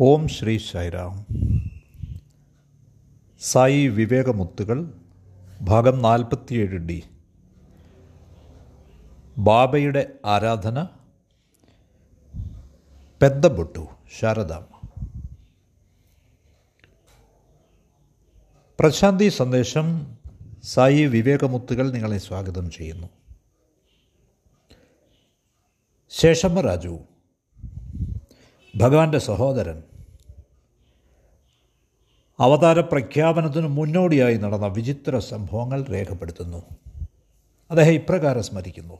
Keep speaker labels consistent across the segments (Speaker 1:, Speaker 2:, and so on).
Speaker 1: ഓം ശ്രീ സായിരാം സായി വിവേകമുത്തുകൾ ഭാഗം നാൽപ്പത്തിയേഴ് ഡി. ബാബയുടെ ആരാധന പെദ്ദബൊട്ടു ശാരദാമ്മ പ്രശാന്തി സന്ദേശം സായി വിവേകമുത്തുകൾ നിങ്ങളെ സ്വാഗതം ചെയ്യുന്നു. ശേഷമ്മ രാജു. ഭഗവാന്റെ സഹോദരൻ അവതാര പ്രഖ്യാപനത്തിന് മുന്നോടിയായി നടന്ന വിചിത്ര സംഭവങ്ങൾ രേഖപ്പെടുത്തുന്നു. അദ്ദേഹം ഇപ്രകാരം സ്മരിക്കുന്നു.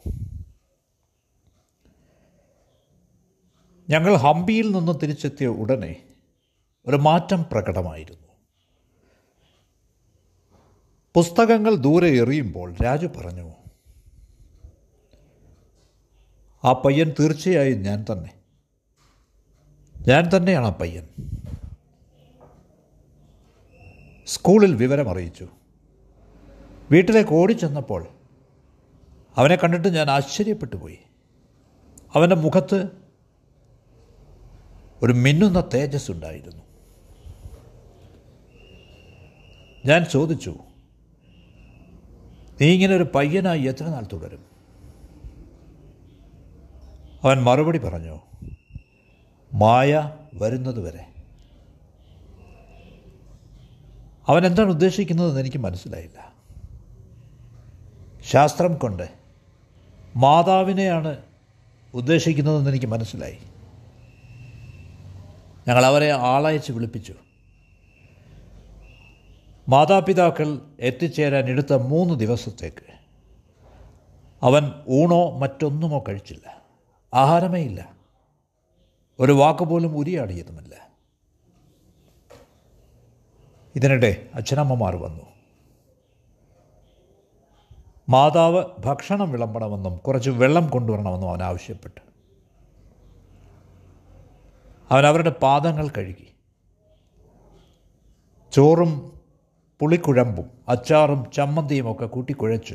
Speaker 1: ഞങ്ങൾ ഹംപിയിൽ നിന്ന് തിരിച്ചെത്തിയ ഉടനെ ഒരു മാറ്റം പ്രകടമായിരുന്നു. പുസ്തകങ്ങൾ ദൂരെ എറിയുമ്പോൾ രാജു പറഞ്ഞു ആ പയ്യൻ തീർച്ചയായും ഞാൻ തന്നെ. ഞാൻ തന്നെയാണ് ആ പയ്യൻ. സ്കൂളിൽ വിവരം അറിയിച്ചു. വീട്ടിലേക്ക് ഓടിച്ചെന്നപ്പോൾ അവനെ കണ്ടിട്ട് ഞാൻ ആശ്ചര്യപ്പെട്ടു പോയി. അവന്റെ മുഖത്ത് ഒരു മിന്നുന്ന തേജസ് ഉണ്ടായിരുന്നു ഞാൻ ചോദിച്ചു നീ ഇങ്ങനെ ഒരു പയ്യനായി എത്ര നാൾ തുടരും? അവൻ മറുപടി പറഞ്ഞു മായ വരുന്നതുവരെ. അവൻ എന്താണ് ഉദ്ദേശിക്കുന്നതെന്ന് എനിക്ക് മനസ്സിലായില്ല. ശാസ്ത്രം കൊണ്ട് മാതാവിനെയാണ് ഉദ്ദേശിക്കുന്നതെന്ന് എനിക്ക് മനസ്സിലായി. ഞങ്ങൾ അവരെ ആളയച്ച് വിളിപ്പിച്ചു. മാതാപിതാക്കൾ എത്തിച്ചേരാൻ എടുത്ത മൂന്ന് ദിവസത്തേക്ക്. അവൻ ഊണോ മറ്റൊന്നുമോ കഴിച്ചില്ല. ആഹാരമേ ഇല്ല. ഒരു വാക്ക് പോലും ഉരിയാടിയതുമില്ല. ഇതിനിടെ അച്ഛനമ്മമാർ വന്നു. മാതാവ് ഭക്ഷണം വിളമ്പണമെന്നും കുറച്ച് വെള്ളം കൊണ്ടുവരണമെന്നും അവൻ ആവശ്യപ്പെട്ടു. അവൻ അവരുടെ പാദങ്ങൾ കഴുകി. ചോറും പുളിക്കുഴമ്പും അച്ചാറും ചമ്മന്തിയും ഒക്കെ കൂട്ടിക്കുഴച്ച്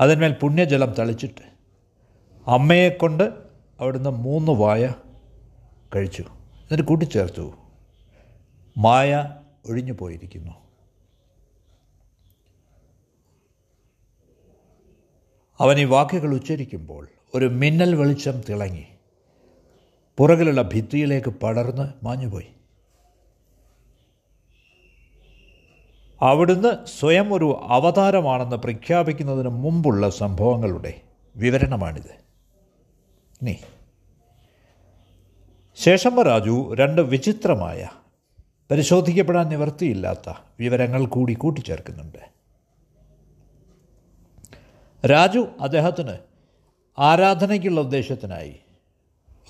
Speaker 1: അതിന്മേൽ പുണ്യജലം തളിച്ചിട്ട് അമ്മയെക്കൊണ്ട് അവിടുന്ന് മൂന്ന് വായ കഴിച്ചു. എന്നിട്ട് കൂട്ടിച്ചേർത്തു. മായ ഒഴിഞ്ഞു പോയിരിക്കുന്നു. അവൻ ഈ വാക്കുകൾ ഉച്ചരിക്കുമ്പോൾ ഒരു മിന്നൽ വെളിച്ചം തിളങ്ങി. പുറകിലുള്ള ഭിത്തിയിലേക്ക് പടർന്ന് മാഞ്ഞുപോയി. അവിടുന്ന് സ്വയം ഒരു അവതാരമാണെന്ന് പ്രഖ്യാപിക്കുന്നതിന് മുമ്പുള്ള സംഭവങ്ങളുടെ വിവരണമാണിത്. ഇനി ശേഷമ്മ രാജു രണ്ട് വിചിത്രമായ പരിശോധിക്കപ്പെടാൻ നിവൃത്തിയില്ലാത്ത വിവരങ്ങൾ കൂടി കൂട്ടിച്ചേർക്കുന്നുണ്ട്. രാജു അദ്ദേഹത്തിന് ആരാധനയ്ക്കുള്ള ഉദ്ദേശത്തിനായി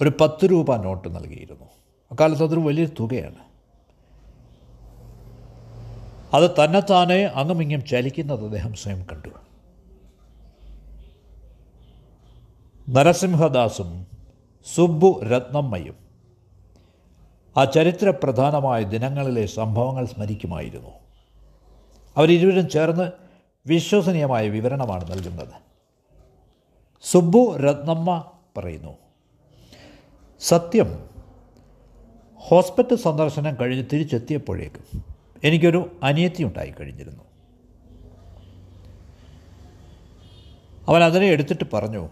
Speaker 1: ഒരു പത്ത് രൂപ നോട്ട് നൽകിയിരുന്നു. അക്കാലത്ത് അതൊരു വലിയ തുകയാണ്. അത് തന്നെത്താനെ അങ്ങുമിങ്ങും ചലിക്കുന്നത് അദ്ദേഹം സ്വയം കണ്ടു. നരസിംഹദാസും സുബ്ബു രത്നമ്മയും ആ ചരിത്രപ്രധാനമായ ദിനങ്ങളിലെ സംഭവങ്ങൾ സ്മരിക്കുമായിരുന്നു. അവരിരുവരും ചേർന്ന് വിശ്വസനീയമായ വിവരണമാണ് നൽകുന്നത്. സുബ്ബു രത്നമ്മ പറയുന്നു സത്യം ഹോസ്പിറ്റൽ സന്ദർശനം കഴിഞ്ഞ് തിരിച്ചെത്തിയപ്പോഴേക്കും എനിക്കൊരു അനിയത്തി ഉണ്ടായി കഴിഞ്ഞിരുന്നു. അവൻ അതിനെ എടുത്തിട്ട് പറഞ്ഞു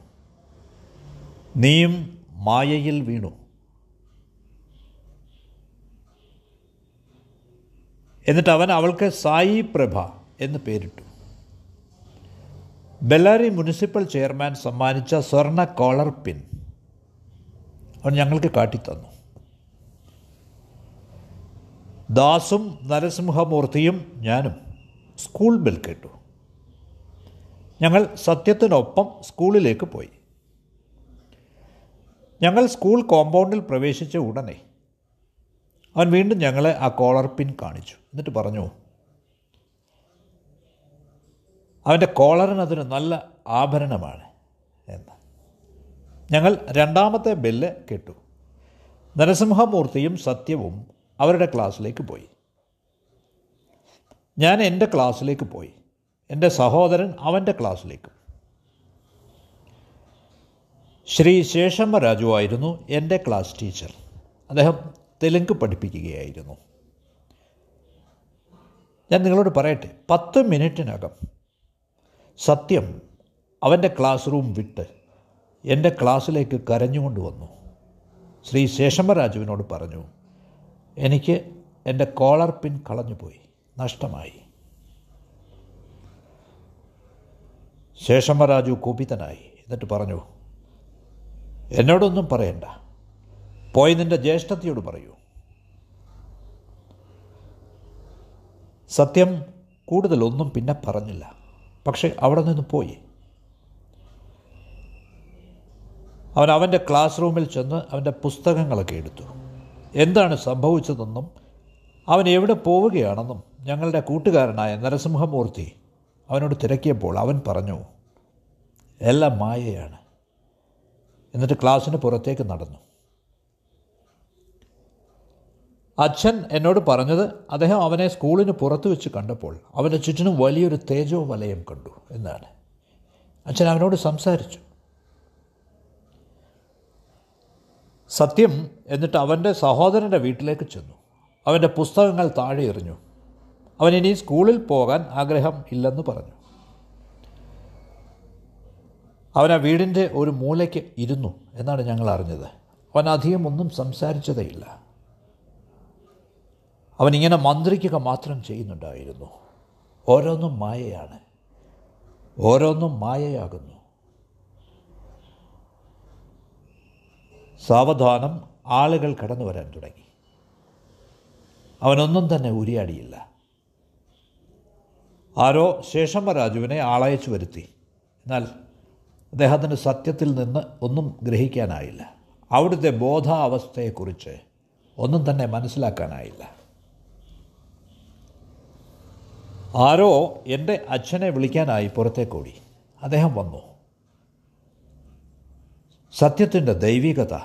Speaker 1: നീയും മായയിൽ വീണു. എന്നിട്ട് അവൻ അവൾക്ക് സായി പ്രഭ എന്ന് പേരിട്ടു. ബെല്ലാരി മുനിസിപ്പൽ ചെയർമാൻ സമ്മാനിച്ച സ്വർണ കോളർ പിൻ അവൻ ഞങ്ങൾക്ക് കാട്ടിത്തന്നു. ദാസും നരസിംഹമൂർത്തിയും ഞാനും സ്കൂൾ ബെൽ കേട്ടു. ഞങ്ങൾ സത്യത്തിനൊപ്പം സ്കൂളിലേക്ക് പോയി. ഞങ്ങൾ സ്കൂൾ കോമ്പൗണ്ടിൽ പ്രവേശിച്ച ഉടനെ അവൻ വീണ്ടും ഞങ്ങളെ ആ കോളർ പിൻ കാണിച്ചു. എന്നിട്ട് പറഞ്ഞു അവന്റെ കോളറിന് അതൊരു നല്ല ആഭരണമാണ് എന്ന്. ഞങ്ങൾ രണ്ടാമത്തെ ബെല്ല് കേട്ടു. നരസിംഹമൂർത്തിയും സത്യവും അവരുടെ ക്ലാസ്സിലേക്ക് പോയി. ഞാൻ എന്റെ ക്ലാസ്സിലേക്ക് പോയി. എന്റെ സഹോദരൻ അവന്റെ ക്ലാസ്സിലേക്കും. ശ്രീ ശേഷമ്മ രാജു ആയിരുന്നു എന്റെ ക്ലാസ് ടീച്ചർ. അദ്ദേഹം തെലുങ്ക് പഠിപ്പിക്കുകയായിരുന്നു. ഞാൻ നിങ്ങളോട് പറയട്ടെ പത്ത് മിനിറ്റിനകം സത്യം അവന്റെ ക്ലാസ് റൂം വിട്ട് എന്റെ ക്ലാസ്സിലേക്ക് കരഞ്ഞുകൊണ്ട് വന്നു. ശ്രീ ശേഷമ്മരാജുവിനോട് പറഞ്ഞു എനിക്ക് എന്റെ കോളർ പിൻ കളഞ്ഞുപോയി നഷ്ടമായി. ശേഷമ്മരാജു കുപിതനായി എന്നിട്ട് പറഞ്ഞു എന്നോടൊന്നും പറയണ്ട. പോയി നിന്റെ ജ്യേഷ്ഠത്തിയോട് പറയൂ. സത്യം കൂടുതലൊന്നും പിന്നെ പറഞ്ഞില്ല. പക്ഷെ അവിടെ നിന്ന് പോയി. അവൻ അവന്റെ ക്ലാസ് റൂമിൽ ചെന്ന് അവന്റെ പുസ്തകങ്ങളൊക്കെ എടുത്തു. എന്താണ് സംഭവിച്ചതെന്നും അവൻ എവിടെ പോവുകയാണെന്നും ഞങ്ങളുടെ കൂട്ടുകാരനായ നരസിംഹമൂർത്തി അവനോട് തിരക്കിയപ്പോൾ അവൻ പറഞ്ഞു എല്ലാം മായയാണ്. എന്നിട്ട് ക്ലാസ്സിന് പുറത്തേക്ക് നടന്നു. അച്ഛൻ എന്നോട് പറഞ്ഞത് അദ്ദേഹം അവനെ സ്കൂളിന് പുറത്ത് വെച്ച് കണ്ടപ്പോൾ അവന്റെ ചുറ്റിനും വലിയൊരു തേജോ വലയം കണ്ടു എന്നാണ്. അച്ഛൻ അവനോട് സംസാരിച്ചു. സത്യം എന്നിട്ട് അവന്റെ സഹോദരന്റെ വീട്ടിലേക്ക് ചെന്നു. അവന്റെ പുസ്തകങ്ങൾ താഴെ എറിഞ്ഞു. അവൻ ഇനി സ്കൂളിൽ പോകാൻ ആഗ്രഹം ഇല്ലെന്ന് പറഞ്ഞു. അവൻ ആ വീടിന്റെ ഒരു മൂലയ്ക്ക് ഇരുന്നു എന്നാണ് ഞങ്ങൾ അറിഞ്ഞത്. അവൻ അധികം ഒന്നും സംസാരിച്ചതേയില്ല. അവൻ ഇങ്ങനെ മന്ത്രിക്കുക മാത്രം ചെയ്യുന്നുണ്ടായിരുന്നു. ഓരോന്നും മായയാണ്. ഓരോന്നും മായയാകുന്നു. സാവധാനം ആളുകൾ കടന്നു വരാൻ തുടങ്ങി. അവനൊന്നും തന്നെ ഉരിയാടിയില്ല. ആരോ ശേഷമ്മരാജുവിനെ ആളയച്ചു വരുത്തി. എന്നാൽ അദ്ദേഹത്തിന് സത്യത്തിൽ നിന്ന് ഒന്നും ഗ്രഹിക്കാനായില്ല. അവിടുത്തെ ബോധാവസ്ഥയെക്കുറിച്ച് ഒന്നും തന്നെ മനസ്സിലാക്കാനായില്ല. ആരോ എന്റെ അച്ഛനെ വിളിക്കാനായി പുറത്തേക്കോടി. അദ്ദേഹം വന്നു. സത്യത്തിന്റെ ദൈവികത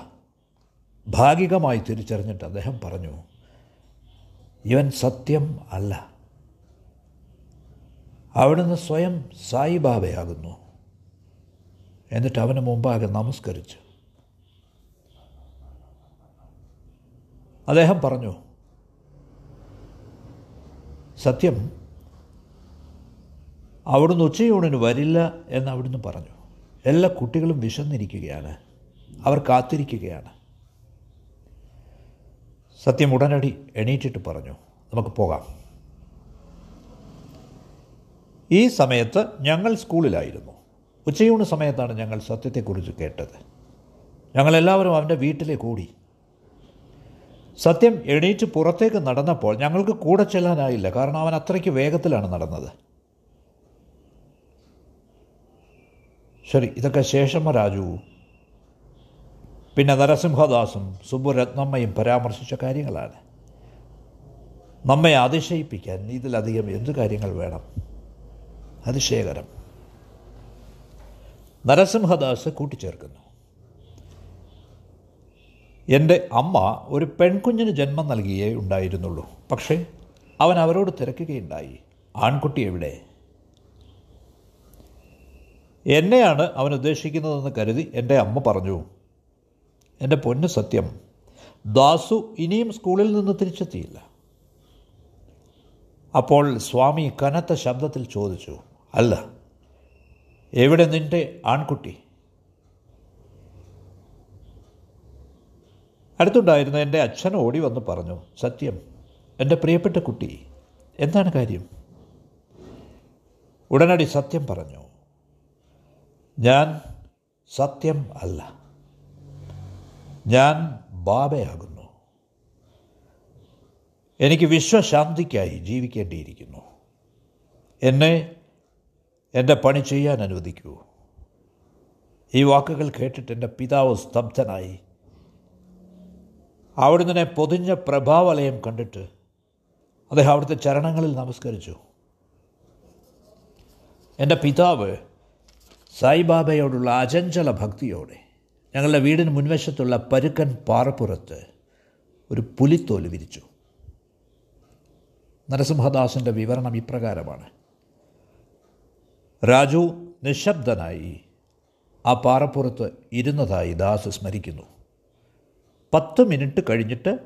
Speaker 1: ഭാഗികമായി തിരിച്ചറിഞ്ഞിട്ട് അദ്ദേഹം പറഞ്ഞു ഇവൻ സത്യം അല്ല. അവിടുന്ന് സ്വയം സായിബാബയാകുന്നു. എന്നിട്ട് അവന് മുമ്പാകെ നമസ്കരിച്ചു. അദ്ദേഹം പറഞ്ഞു സത്യം അവിടുന്ന് ഉച്ചയൂണിന് വരില്ല എന്ന് അവിടുന്ന് പറഞ്ഞു. എല്ലാ കുട്ടികളും വിശന്നിരിക്കുകയാണ്. അവർ കാത്തിരിക്കുകയാണ്. സത്യം ഉടനടി എണീറ്റിട്ട് പറഞ്ഞു. നമുക്ക് പോകാം. ഈ സമയത്ത് ഞങ്ങൾ സ്കൂളിലായിരുന്നു. ഉച്ചയൂണ് സമയത്താണ് ഞങ്ങൾ സത്യത്തെക്കുറിച്ച് കേട്ടത്. ഞങ്ങളെല്ലാവരും അവന്റെ വീട്ടിലേക്ക് ഓടി സത്യം എണീറ്റ് പുറത്തേക്ക് നടന്നപ്പോൾ ഞങ്ങൾക്ക് കൂടെ ചെല്ലാനായില്ല. കാരണം അവൻ അത്രയ്ക്ക് വേഗത്തിലാണ് നടന്നത്. ശരി ഇതൊക്കെ ശേഷമ്മ രാജു. പിന്നെ നരസിംഹദാസും സുബ്ബുരത്നമ്മയും പരാമർശിച്ച കാര്യങ്ങളാണ്. നമ്മെ അതിശയിപ്പിക്കാൻ ഇതിലധികം എന്തു കാര്യങ്ങൾ വേണം? അതിശയകരം. നരസിംഹദാസ് കൂട്ടിച്ചേർക്കുന്നു. എന്റെ അമ്മ ഒരു പെൺകുഞ്ഞിന് ജന്മം നൽകിയേ ഉണ്ടായിരുന്നുള്ളൂ. പക്ഷേ അവൻ അവരോട് തിരക്കുകയുണ്ടായി. ആൺകുട്ടി എവിടെ? എന്നെയാണ് അവൻ ഉദ്ദേശിക്കുന്നതെന്ന് കരുതി എന്റെ അമ്മ പറഞ്ഞു. എന്റെ പൊന്ന് സത്യം ദാസു ഇനിയും സ്കൂളിൽ നിന്ന് തിരിച്ചെത്തിയില്ല. അപ്പോൾ സ്വാമി കനത്ത ശബ്ദത്തിൽ ചോദിച്ചു അല്ല എവിടെ നിന്റെ ആൺകുട്ടി? അടുത്തുണ്ടായിരുന്ന എന്റെ അച്ഛൻ ഓടി വന്ന് പറഞ്ഞു സത്യം എന്റെ പ്രിയപ്പെട്ട കുട്ടി എന്താണ് കാര്യം? ഉടനടി സത്യം പറഞ്ഞു ഞാൻ സത്യം അല്ല. ഞാൻ ബാബയാകുന്നു. എനിക്ക് വിശ്വശാന്തിക്കായി ജീവിക്കേണ്ടിയിരിക്കുന്നു. എന്നെ എന്റെ പണി ചെയ്യാൻ അനുവദിക്കൂ. ഈ വാക്കുകൾ കേട്ടിട്ട് എന്റെ പിതാവ് സ്തബ്ധനായി. അവിടുന്ന് പൊതിഞ്ഞ പ്രഭാവലയം കണ്ടിട്ട് അദ്ദേഹം അവിടുത്തെ ചരണങ്ങളിൽ നമസ്കരിച്ചു. എന്റെ പിതാവ് സായിബാബയോടുള്ള അചഞ്ചല ഭക്തിയോടെ ഞങ്ങളുടെ വീടിന് മുൻവശത്തുള്ള പരുക്കൻ പാറപ്പുറത്ത് ഒരു പുലിത്തോൽ വിരിച്ചു. നരസിംഹദാസിന്റെ വിവരണം ഇപ്രകാരമാണ്. രാജു നിശബ്ദനായി ആ പാറപ്പുറത്ത് ഇരുന്നതായി ദാസ് സ്മരിക്കുന്നു. പത്ത് മിനിറ്റ് കഴിഞ്ഞിട്ട്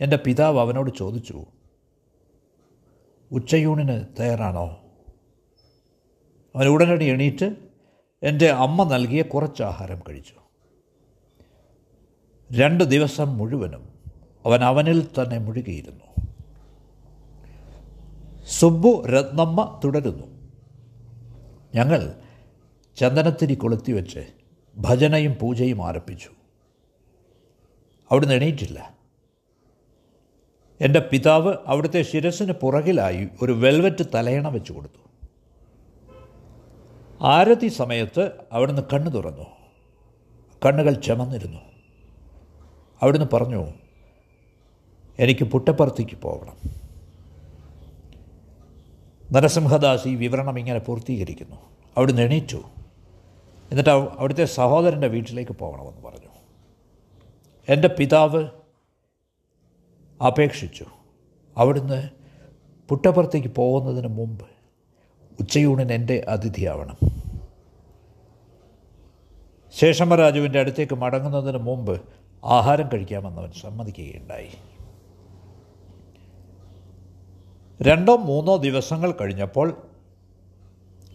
Speaker 1: എന്റെ പിതാവ് അവനോട് ചോദിച്ചു ഉച്ചയൂണിന് തയ്യാറാണോ? അവൻ ഉടനടി എണീറ്റ് എന്റെ അമ്മ നൽകിയ കുറച്ച് ആഹാരം കഴിച്ചു. രണ്ട് ദിവസം മുഴുവനും അവൻ അവനിൽ തന്നെ മുഴുകിയിരുന്നു. സുബ്ബു രത്നമ്മ തുടരുന്നു. ഞങ്ങൾ ചന്ദനത്തിരി കൊളുത്തി വെച്ച് ഭജനയും പൂജയും ആരംഭിച്ചു. അവിടുന്ന് എണീറ്റില്ല. എന്റെ പിതാവ് അവിടുത്തെ ശിരസിന് പുറകിലായി ഒരു വെൽവെറ്റ് തലയണ വെച്ചു കൊടുത്തു. ആരതി സമയത്ത് അവിടുന്ന് കണ്ണു തുറന്നു. കണ്ണുകൾ ചമന്നിരുന്നു. അവിടുന്ന് പറഞ്ഞു എനിക്ക് പുട്ടപ്പുറത്തേക്ക് പോകണം നരസിംഹദാസ് ഈ വിവരണം ഇങ്ങനെ പൂർത്തീകരിക്കുന്നു. അവിടുന്ന് എണീറ്റു. എന്നിട്ട് അവിടുത്തെ സഹോദരന്റെ വീട്ടിലേക്ക് പോകണമെന്ന് പറഞ്ഞു. എന്റെ പിതാവ് അപേക്ഷിച്ചു. അവിടുന്ന് പുട്ടപ്പുറത്തേക്ക് പോകുന്നതിന് മുമ്പ് ഉച്ചയൂണിന് എന്റെ അതിഥിയാവണം. ശേഷമരാജുവിന്റെ അടുത്തേക്ക് മടങ്ങുന്നതിന് മുമ്പ് ആഹാരം കഴിക്കാമെന്ന് അവൻ സമ്മതിക്കുകയുണ്ടായി. രണ്ടോ മൂന്നോ ദിവസങ്ങൾ കഴിഞ്ഞപ്പോൾ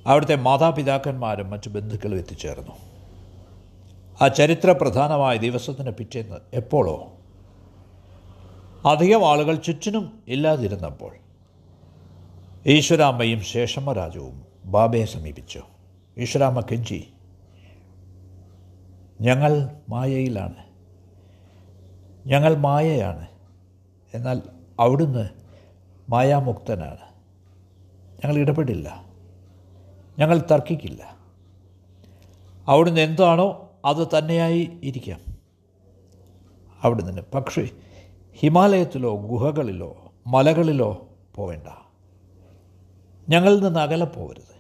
Speaker 1: അവിടുത്തെ മാതാപിതാക്കന്മാരും മറ്റു ബന്ധുക്കളും എത്തിച്ചേർന്നു. ആ ചരിത്ര പ്രധാനമായ ദിവസത്തിന് പിറ്റേന്ന് എപ്പോഴോ അധികം ആളുകൾ ചുറ്റിനും ഇല്ലാതിരുന്നപ്പോൾ ഈശ്വരാമ്മയും ശേഷമ്മരാജവും ബാബയെ സമീപിച്ചു. ഈശ്വരാമ്മ കെഞ്ചി ഞങ്ങൾ മായയിലാണ്. ഞങ്ങൾ മായയാണ്. എന്നാൽ അവിടുന്ന് മായാമുക്തനാണ്. ഞങ്ങൾ ഇടപെടില്ല. ഞങ്ങൾ തർക്കിക്കില്ല. അവിടുന്ന് എന്താണോ അത് തന്നെയായി ഇരിക്കാം. അവിടുന്ന് പക്ഷേ ഹിമാലയത്തിലോ ഗുഹകളിലോ മലകളിലോ പോവേണ്ട. ഞങ്ങളിൽ നിന്ന് അകലെ പോകരുത്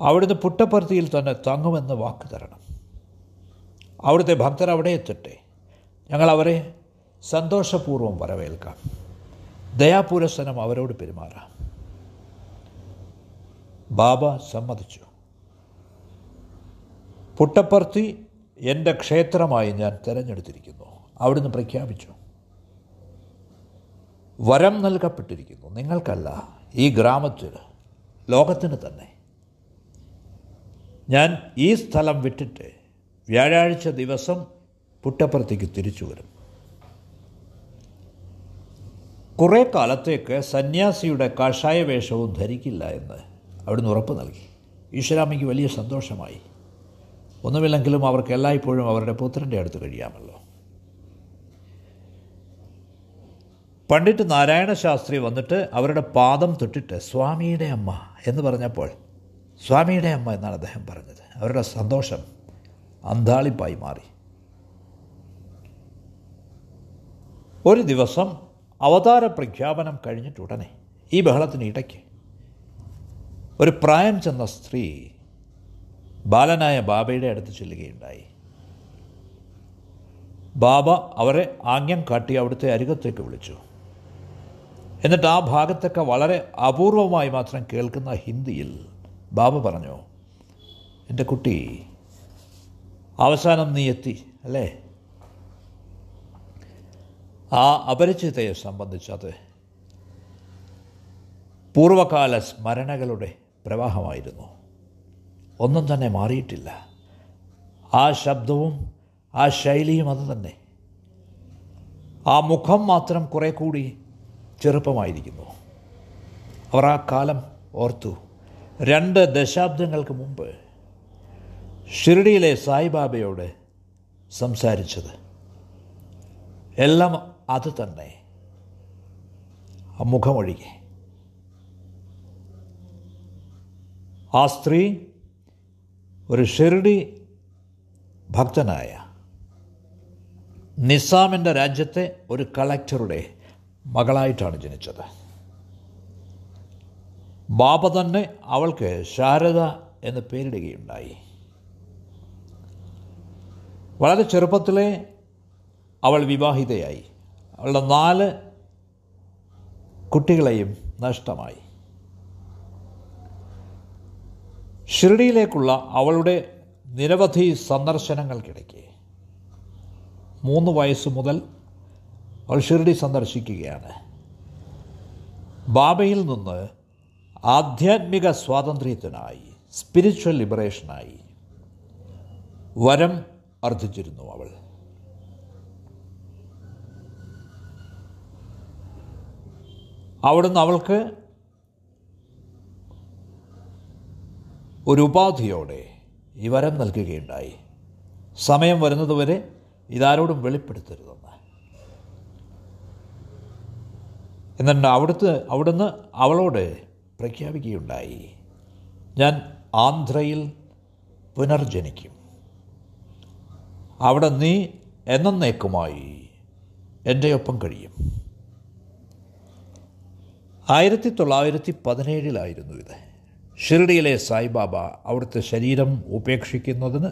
Speaker 1: അവിടുന്ന് പുട്ടപ്പർത്തിയിൽ തന്നെ തങ്ങുമെന്ന് വാക്ക് തരണം. അവിടുത്തെ ഭക്തർ അവിടെ എത്തട്ടെ. ഞങ്ങൾ അവരെ സന്തോഷപൂർവം വരവേൽക്കാം. ദയാപുരസനം അവരോട് പെരുമാറാം. ബാബ സമ്മതിച്ചു. പുട്ടപ്പർത്തി എന്റെ ക്ഷേത്രമായി ഞാൻ തിരഞ്ഞെടുത്തിരിക്കുന്നു. അവിടുന്ന് പ്രഖ്യാപിച്ചു. വരം നൽകപ്പെട്ടിരിക്കുന്നു. നിങ്ങൾക്കല്ല ഈ ഗ്രാമത്തിൽ ലോകത്തിന് തന്നെ. ഞാൻ ഈ സ്ഥലം വിട്ടിട്ട് വ്യാഴാഴ്ച ദിവസം പുട്ടപ്പുറത്തേക്ക് തിരിച്ചു വരും. കുറേ കാലത്തേക്ക് സന്യാസിയുടെ കാഷായ വേഷവും ധരിക്കില്ല എന്ന് അവിടുന്ന് ഉറപ്പ് നൽകി. ഈശ്വരാമിക്ക് വലിയ സന്തോഷമായി. ഒന്നുമില്ലെങ്കിലും അവർക്ക് എല്ലായ്പ്പോഴും അവരുടെ പുത്രന്റെ അടുത്ത് കഴിയാമല്ലോ. പണ്ഡിറ്റ് നാരായണ ശാസ്ത്രി വന്നിട്ട് അവരുടെ പാദം തൊട്ടിട്ട് സ്വാമിയുടെ അമ്മ എന്ന് പറഞ്ഞപ്പോൾ സ്വാമിയുടെ അമ്മ എന്നാണ് അദ്ദേഹം പറഞ്ഞത്. അവരുടെ സന്തോഷം അന്താളിപ്പായി മാറി. ഒരു ദിവസം അവതാര പ്രഖ്യാപനം കഴിഞ്ഞിട്ടുടനെ ഈ ബഹളത്തിന് ഇടയ്ക്ക് ഒരു പ്രായം ചെന്ന സ്ത്രീ ബാലനായ ബാബയുടെ അടുത്ത് ചെല്ലുകയുണ്ടായി. ബാബ അവരെ ആംഗ്യം കാട്ടി അവിടുത്തെ അരികത്തേക്ക് വിളിച്ചു. എന്നിട്ട് ആ ഭാഗത്തൊക്കെ വളരെ അപൂർവമായി മാത്രം കേൾക്കുന്ന ഹിന്ദിയിൽ ബാബ പറഞ്ഞു എന്റെ കുട്ടി അവസാനം നീ എത്തി അല്ലേ? ആ അപരിചിതയെ സംബന്ധിച്ചത് പൂർവകാല സ്മരണകളുടെ പ്രവാഹമായിരുന്നു. ഒന്നും തന്നെ മാറിയിട്ടില്ല. ആ ശബ്ദവും ആ ശൈലിയും അത് തന്നെ. ആ മുഖം മാത്രം കുറെ കൂടി ചെറുപ്പമായിരിക്കുന്നു. അവർ ആ കാലം ഓർത്തു. രണ്ട് ദശാബ്ദങ്ങൾക്ക് മുമ്പ് ഷിർഡിയിലെ സായിബാബയോട് സംസാരിച്ചത് എല്ലാം അത് തന്നെ മുഖമൊഴികെ. ആ സ്ത്രീ ഒരു ഷിർഡി ഭക്തനായ നിസാമിന്റെ രാജ്യത്തെ ഒരു കളക്ടറുടെ മകളായിട്ടാണ് ജനിച്ചത്. ബാബ തന്നെ അവൾക്ക് ശാരദ എന്ന് പേരിടുകയുണ്ടായി. വളരെ ചെറുപ്പത്തിലെ അവൾ വിവാഹിതയായി. അവളുടെ നാല് കുട്ടികളെയും നഷ്ടമായി. ഷിർഡിയിലേക്കുള്ള അവളുടെ നിരവധി സന്ദർശനങ്ങൾക്കിടയ്ക്ക് മൂന്ന് വയസ്സ് മുതൽ അവൾ ഷിർഡി സന്ദർശിക്കുകയാണ്. ബാബയിൽ നിന്ന് ആധ്യാത്മിക സ്വാതന്ത്ര്യത്തിനായി സ്പിരിച്വൽ ലിബറേഷനായി വരം അർത്ഥിച്ചിരുന്നു അവൾ. അവിടുന്ന് അവൾക്ക് ഒരു ഉപാധിയോടെ ഈ വരം നൽകുകയുണ്ടായി. സമയം വരുന്നതുവരെ ഇതാരോടും വെളിപ്പെടുത്തരുതെന്ന്. എന്നിട്ട് അവിടുത്തെ അവിടുന്ന് അവളോട് പ്രഖ്യാപിക്കുകയുണ്ടായി. ഞാൻ ആന്ധ്രയിൽ പുനർജനിക്കും. അവിടെ നീ എന്നേക്കുമായി എന്റെ ഒപ്പം കഴിയും. ആയിരത്തി തൊള്ളായിരത്തി പതിനേഴിലായിരുന്നു ഇത്. ഷിർഡിയിലെ സായിബാബ അവിടുത്തെ ശരീരം ഉപേക്ഷിക്കുന്നതിന്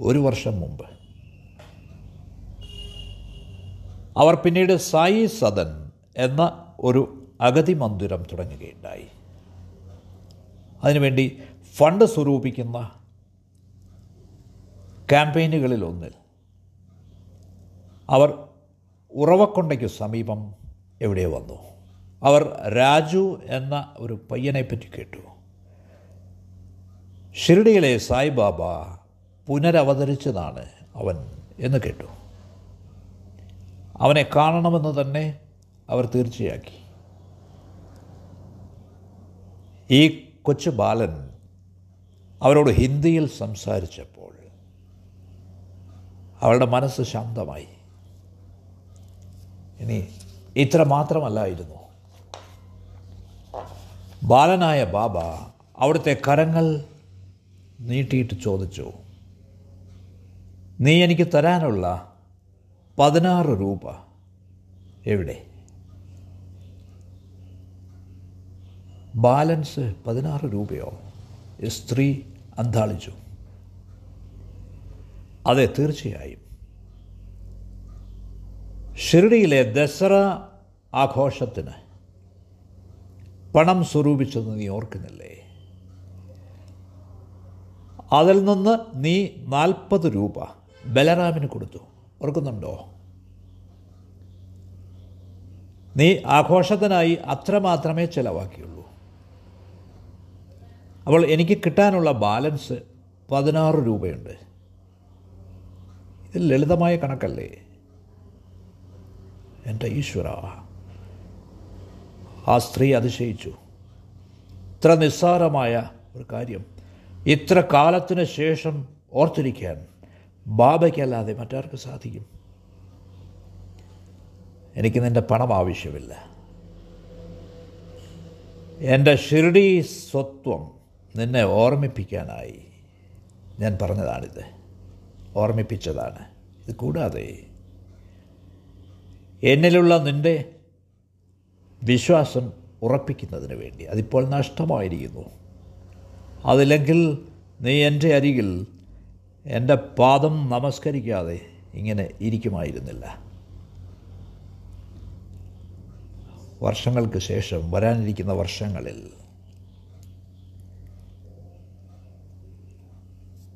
Speaker 1: ഒരു വർഷം മുമ്പ്. അവർ പിന്നീട് സായി സദൻ എന്ന ഒരു അഗതി മന്ദിരം തുടങ്ങുകയുണ്ടായി. അതിനുവേണ്ടി ഫണ്ട് സ്വരൂപിക്കുന്ന ക്യാമ്പയിനുകളിൽ ഒന്നിൽ അവർ ഉറവക്കൊണ്ടയ്ക്ക് സമീപം എവിടെ വന്നു? അവർ രാജു എന്ന ഒരു പയ്യനെ പറ്റി കേട്ടു. ഷിർഡിയിലെ സായിബാബ പുനരവതരിച്ചതാണ് അവൻ എന്ന് കേട്ടു. അവനെ കാണണമെന്ന് തന്നെ അവർ തീർച്ചയാക്കി. ഈ കൊച്ചു ബാലൻ അവരോട് ഹിന്ദിയിൽ സംസാരിച്ചപ്പോൾ അവളുടെ മനസ്സ് ശാന്തമായി. ഇനി ഇത്ര മാത്രമല്ലായിരുന്നു. ബാലനായ ബാബ അവിടുത്തെ കരങ്ങൾ നീട്ടിയിട്ട് ചോദിച്ചു നീ എനിക്ക് തരാനുള്ള പതിനാറ് രൂപ എവിടെ? ബാലൻസ് പതിനാറ് രൂപയോ? സ്ത്രീ അന്താളിച്ചു. അതെ തീർച്ചയായും. ഷിർഡിയിലെ ദസറ ആഘോഷത്തിന് പണം സ്വരൂപിച്ചത് നീ ഓർക്കുന്നില്ലേ? അതിൽ നിന്ന് നീ നാൽപ്പത് രൂപ ബലറാമിന് കൊടുത്തു. ഓർക്കുന്നുണ്ടോ? നീ ആഘോഷത്തിനായി അത്ര മാത്രമേ ചിലവാക്കിയുള്ളൂ. അപ്പോൾ എനിക്ക് കിട്ടാനുള്ള ബാലൻസ് പതിനാറ് രൂപയുണ്ട്. ഇത് ലളിതമായ കണക്കല്ലേ? എന്റെ ഈശ്വര. ആ സ്ത്രീ അതിശയിച്ചു. ഇത്ര നിസ്സാരമായ ഒരു കാര്യം. ഇത്ര കാലത്തിന് ശേഷം ഓർത്തിരിക്കാൻ ബാബയ്ക്കല്ലാതെ മറ്റാർക്ക് സാധിക്കും? എനിക്ക് നിന്റെ പണം ആവശ്യമില്ല. എന്റെ ഷിർഡി സ്വത്വം നിന്നെ ഓർമ്മിപ്പിക്കാനായി ഞാൻ പറഞ്ഞതാണിത്. ഓർമ്മിപ്പിച്ചതാണ്. ഇത് കൂടാതെ എന്നിലുള്ള നിന്റെ വിശ്വാസം ഉറപ്പിക്കുന്നതിന് വേണ്ടി. അതിപ്പോൾ നഷ്ടമായിരിക്കുന്നു. അതില്ലെങ്കിൽ നീ എന്റെ അരികിൽ എന്റെ പാദം നമസ്കരിക്കാതെ ഇങ്ങനെ ഇരിക്കുമായിരുന്നില്ല. വർഷങ്ങൾക്ക് ശേഷം വരാനിരിക്കുന്ന വർഷങ്ങളിൽ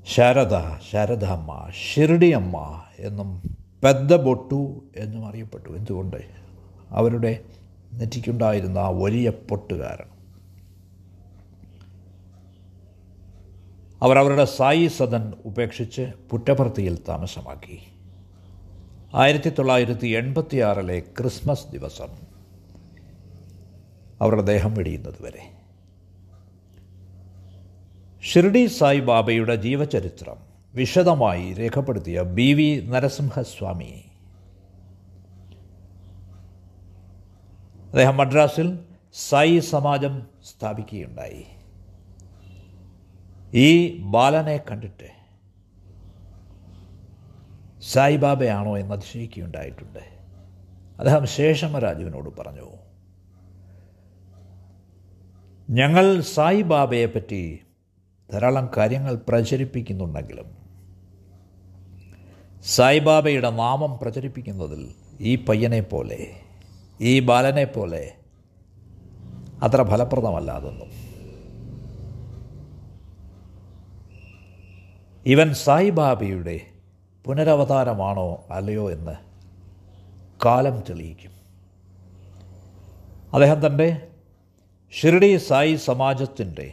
Speaker 1: ശാരദ ശാരദ അമ്മ ഷിർഡി ഷിർഡിയമ്മ എന്നും പെദ്ദ ബൊട്ടു എന്നും അറിയപ്പെട്ടു എന്തുകൊണ്ട്? അവരുടെ നെറ്റിക്കുണ്ടായിരുന്ന ആ വലിയ പൊട്ടുകാരൻ അവർ അവരുടെ സായി സദൻ ഉപേക്ഷിച്ച് പുറ്റപർത്തിയിൽ താമസമാക്കി. ആയിരത്തി തൊള്ളായിരത്തി എൺപത്തിയാറിലെ ക്രിസ്മസ് ദിവസം അവരുടെ ദേഹം വെടിയുന്നത് വരെ. ഷിർഡി സായിബാബയുടെ ജീവചരിത്രം വിശദമായി രേഖപ്പെടുത്തിയ ബി വി നരസിംഹസ്വാമി. അദ്ദേഹം മദ്രാസിൽ സായി സമാജം സ്ഥാപിക്കുകയുണ്ടായി. ഈ ബാലനെ കണ്ടിട്ട് സായിബാബയാണോ എന്ന് അതിശയിക്കുകയുണ്ടായിട്ടുണ്ട്. അദ്ദേഹം ശേഷമരാജുവിനോട് പറഞ്ഞു ഞങ്ങൾ സായിബാബയെ പറ്റി ധാരാളം കാര്യങ്ങൾ പ്രചരിപ്പിക്കുന്നുണ്ടെങ്കിലും സായിബാബയുടെ നാമം പ്രചരിപ്പിക്കുന്നതിൽ ഈ പയ്യനെ പോലെ ഈ ബാലനെ പോലെ അത്ര ഫലപ്രദമല്ലാതെന്നും. ഇവൻ സായിബാബയുടെ പുനരവതാരമാണോ അല്ലയോ എന്ന് കാലം തെളിയിക്കും. അദ്ദേഹം തന്റെ ഷിർഡി സായി സമാജത്തിന്റെ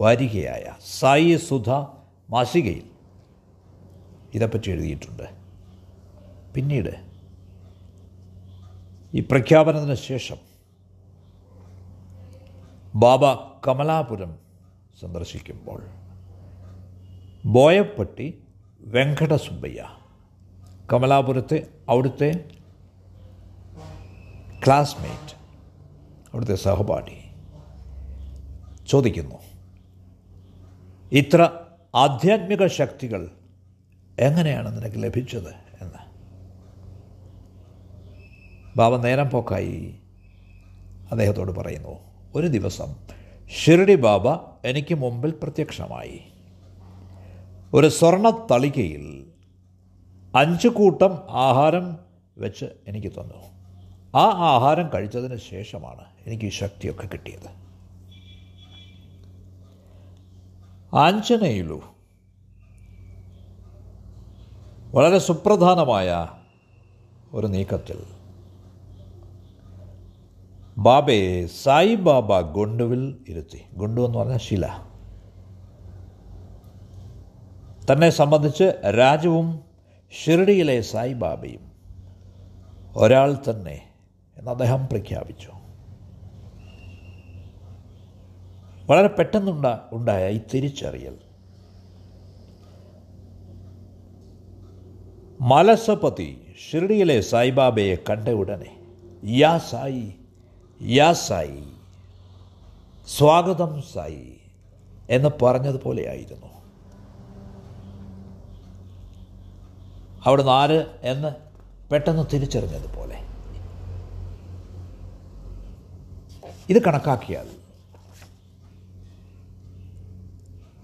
Speaker 1: വാരികയായ സായി സുധ മാസികയിൽ ഇതേപ്പറ്റി എഴുതിയിട്ടുണ്ട്. പിന്നീട് ഈ പ്രഖ്യാപനത്തിന് ശേഷം ബാബ കമലാപുരം സന്ദർശിക്കുമ്പോൾ ബോയപ്പട്ടി വെങ്കടസുബ്ബയ്യ കമലാപുരത്തെ അവിടുത്തെ ക്ലാസ്മേറ്റ് അവിടുത്തെ സഹപാഠി ചോദിക്കുന്നു ഇത്ര ആധ്യാത്മിക ശക്തികൾ എങ്ങനെയാണ് നിനക്ക് ലഭിച്ചത് എന്ന്. ബാബ നേരം പോക്കായി. അദ്ദേഹത്തോട് പറയുന്നു ഒരു ദിവസം ഷിർഡി ബാബ എനിക്ക് മുമ്പിൽ പ്രത്യക്ഷമായി. ഒരു സ്വർണ തളികയിൽ അഞ്ച് കൂട്ടം ആഹാരം വെച്ച് എനിക്ക് തന്നു. ആ ആഹാരം കഴിച്ചതിന് ശേഷമാണ് എനിക്ക് ഈ ശക്തിയൊക്കെ കിട്ടിയത്. ആഞ്ജനയിലു വളരെ സുപ്രധാനമായ ഒരു നീക്കത്തിൽ. ബാബയെ സായിബാബ ഗുണ്ടുവിൽ ഇരുത്തി. ഗുണ്ടു എന്ന് പറഞ്ഞാൽ ശില. തന്നെ സംബന്ധിച്ച് രാജുവും ഷിർഡിയിലെ സായിബാബയും ഒരാൾ തന്നെ എന്ന് അദ്ദേഹം പ്രഖ്യാപിച്ചു. വളരെ പെട്ടെന്നുണ്ട ഉണ്ടായ ഈ തിരിച്ചറിയൽ. മലസപതി ഷിർഡിയിലെ സായിബാബയെ കണ്ട ഉടനെ യാ സായി യാ സായി സ്വാഗതം സായി എന്ന് പറഞ്ഞതുപോലെയായിരുന്നു അവിടുന്ന് ആര് എന്ന് പെട്ടെന്ന് തിരിച്ചറിഞ്ഞതുപോലെ. ഇത് കണക്കാക്കിയാൽ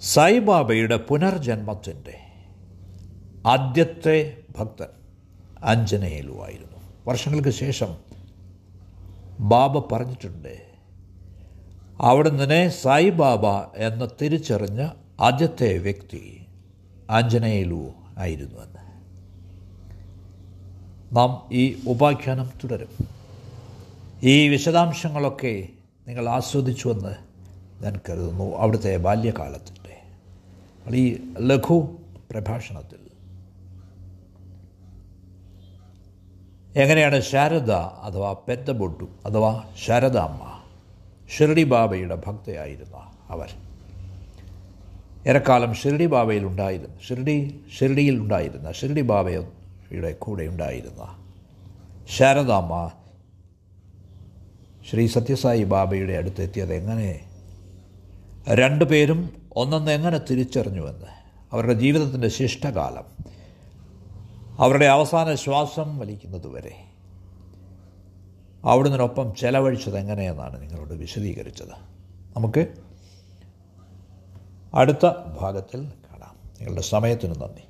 Speaker 1: സായിബാബയുടെ പുനർജന്മത്തിന്റെ ആദ്യത്തെ ഭക്തൻ അഞ്ജനയിലുമായിരുന്നു വർഷങ്ങൾക്ക് ശേഷം ബാബ പറഞ്ഞിട്ടുണ്ട് അവിടെ നിന്നെ സായിബാബ എന്ന് തിരിച്ചറിഞ്ഞ ആദ്യത്തെ വ്യക്തി ആഞ്ജനേയലു ആയിരുന്നു എന്ന്. നാം ഈ ഉപാഖ്യാനം തുടരും. ഈ വിശദാംശങ്ങളൊക്കെ നിങ്ങൾ ആസ്വദിച്ചുവെന്ന് ഞാൻ കരുതുന്നു. അവിടുത്തെ ബാല്യകാലത്തിന്റെ ഈ ലഘു പ്രഭാഷണത്തിൽ എങ്ങനെയാണ് ശാരദ അഥവാ പെറ്റബൊട്ടു അഥവാ ശാരദാമ്മ ഷിർഡി ബാബയുടെ ഭക്തയായിരുന്ന അവർ? ഏറെക്കാലം ഷിർഡി ബാബയിൽ ഉണ്ടായിരുന്നു ഷിർഡി ഷിർഡിയിൽ ഉണ്ടായിരുന്ന ഷിർഡി ബാബയുടെ കൂടെ ഉണ്ടായിരുന്ന ശാരദാമ്മ ശ്രീ സത്യസായി ബാബയുടെ അടുത്തെത്തിയത് എങ്ങനെ? രണ്ടുപേരും ഒന്നെന്ന് എങ്ങനെ തിരിച്ചറിഞ്ഞുവെന്ന്? അവരുടെ ജീവിതത്തിന്റെ ശിഷ്ടകാലം അവരുടെ അവസാന ശ്വാസം വലിക്കുന്നതുവരെ. അവിടുന്നൊപ്പം ചെലവഴിച്ചത് എങ്ങനെയെന്നാണ് നിങ്ങളോട് വിശദീകരിച്ചത്. നമുക്ക് അടുത്ത ഭാഗത്തിൽ കാണാം. നിങ്ങളുടെ സമയത്തിന് നന്ദി.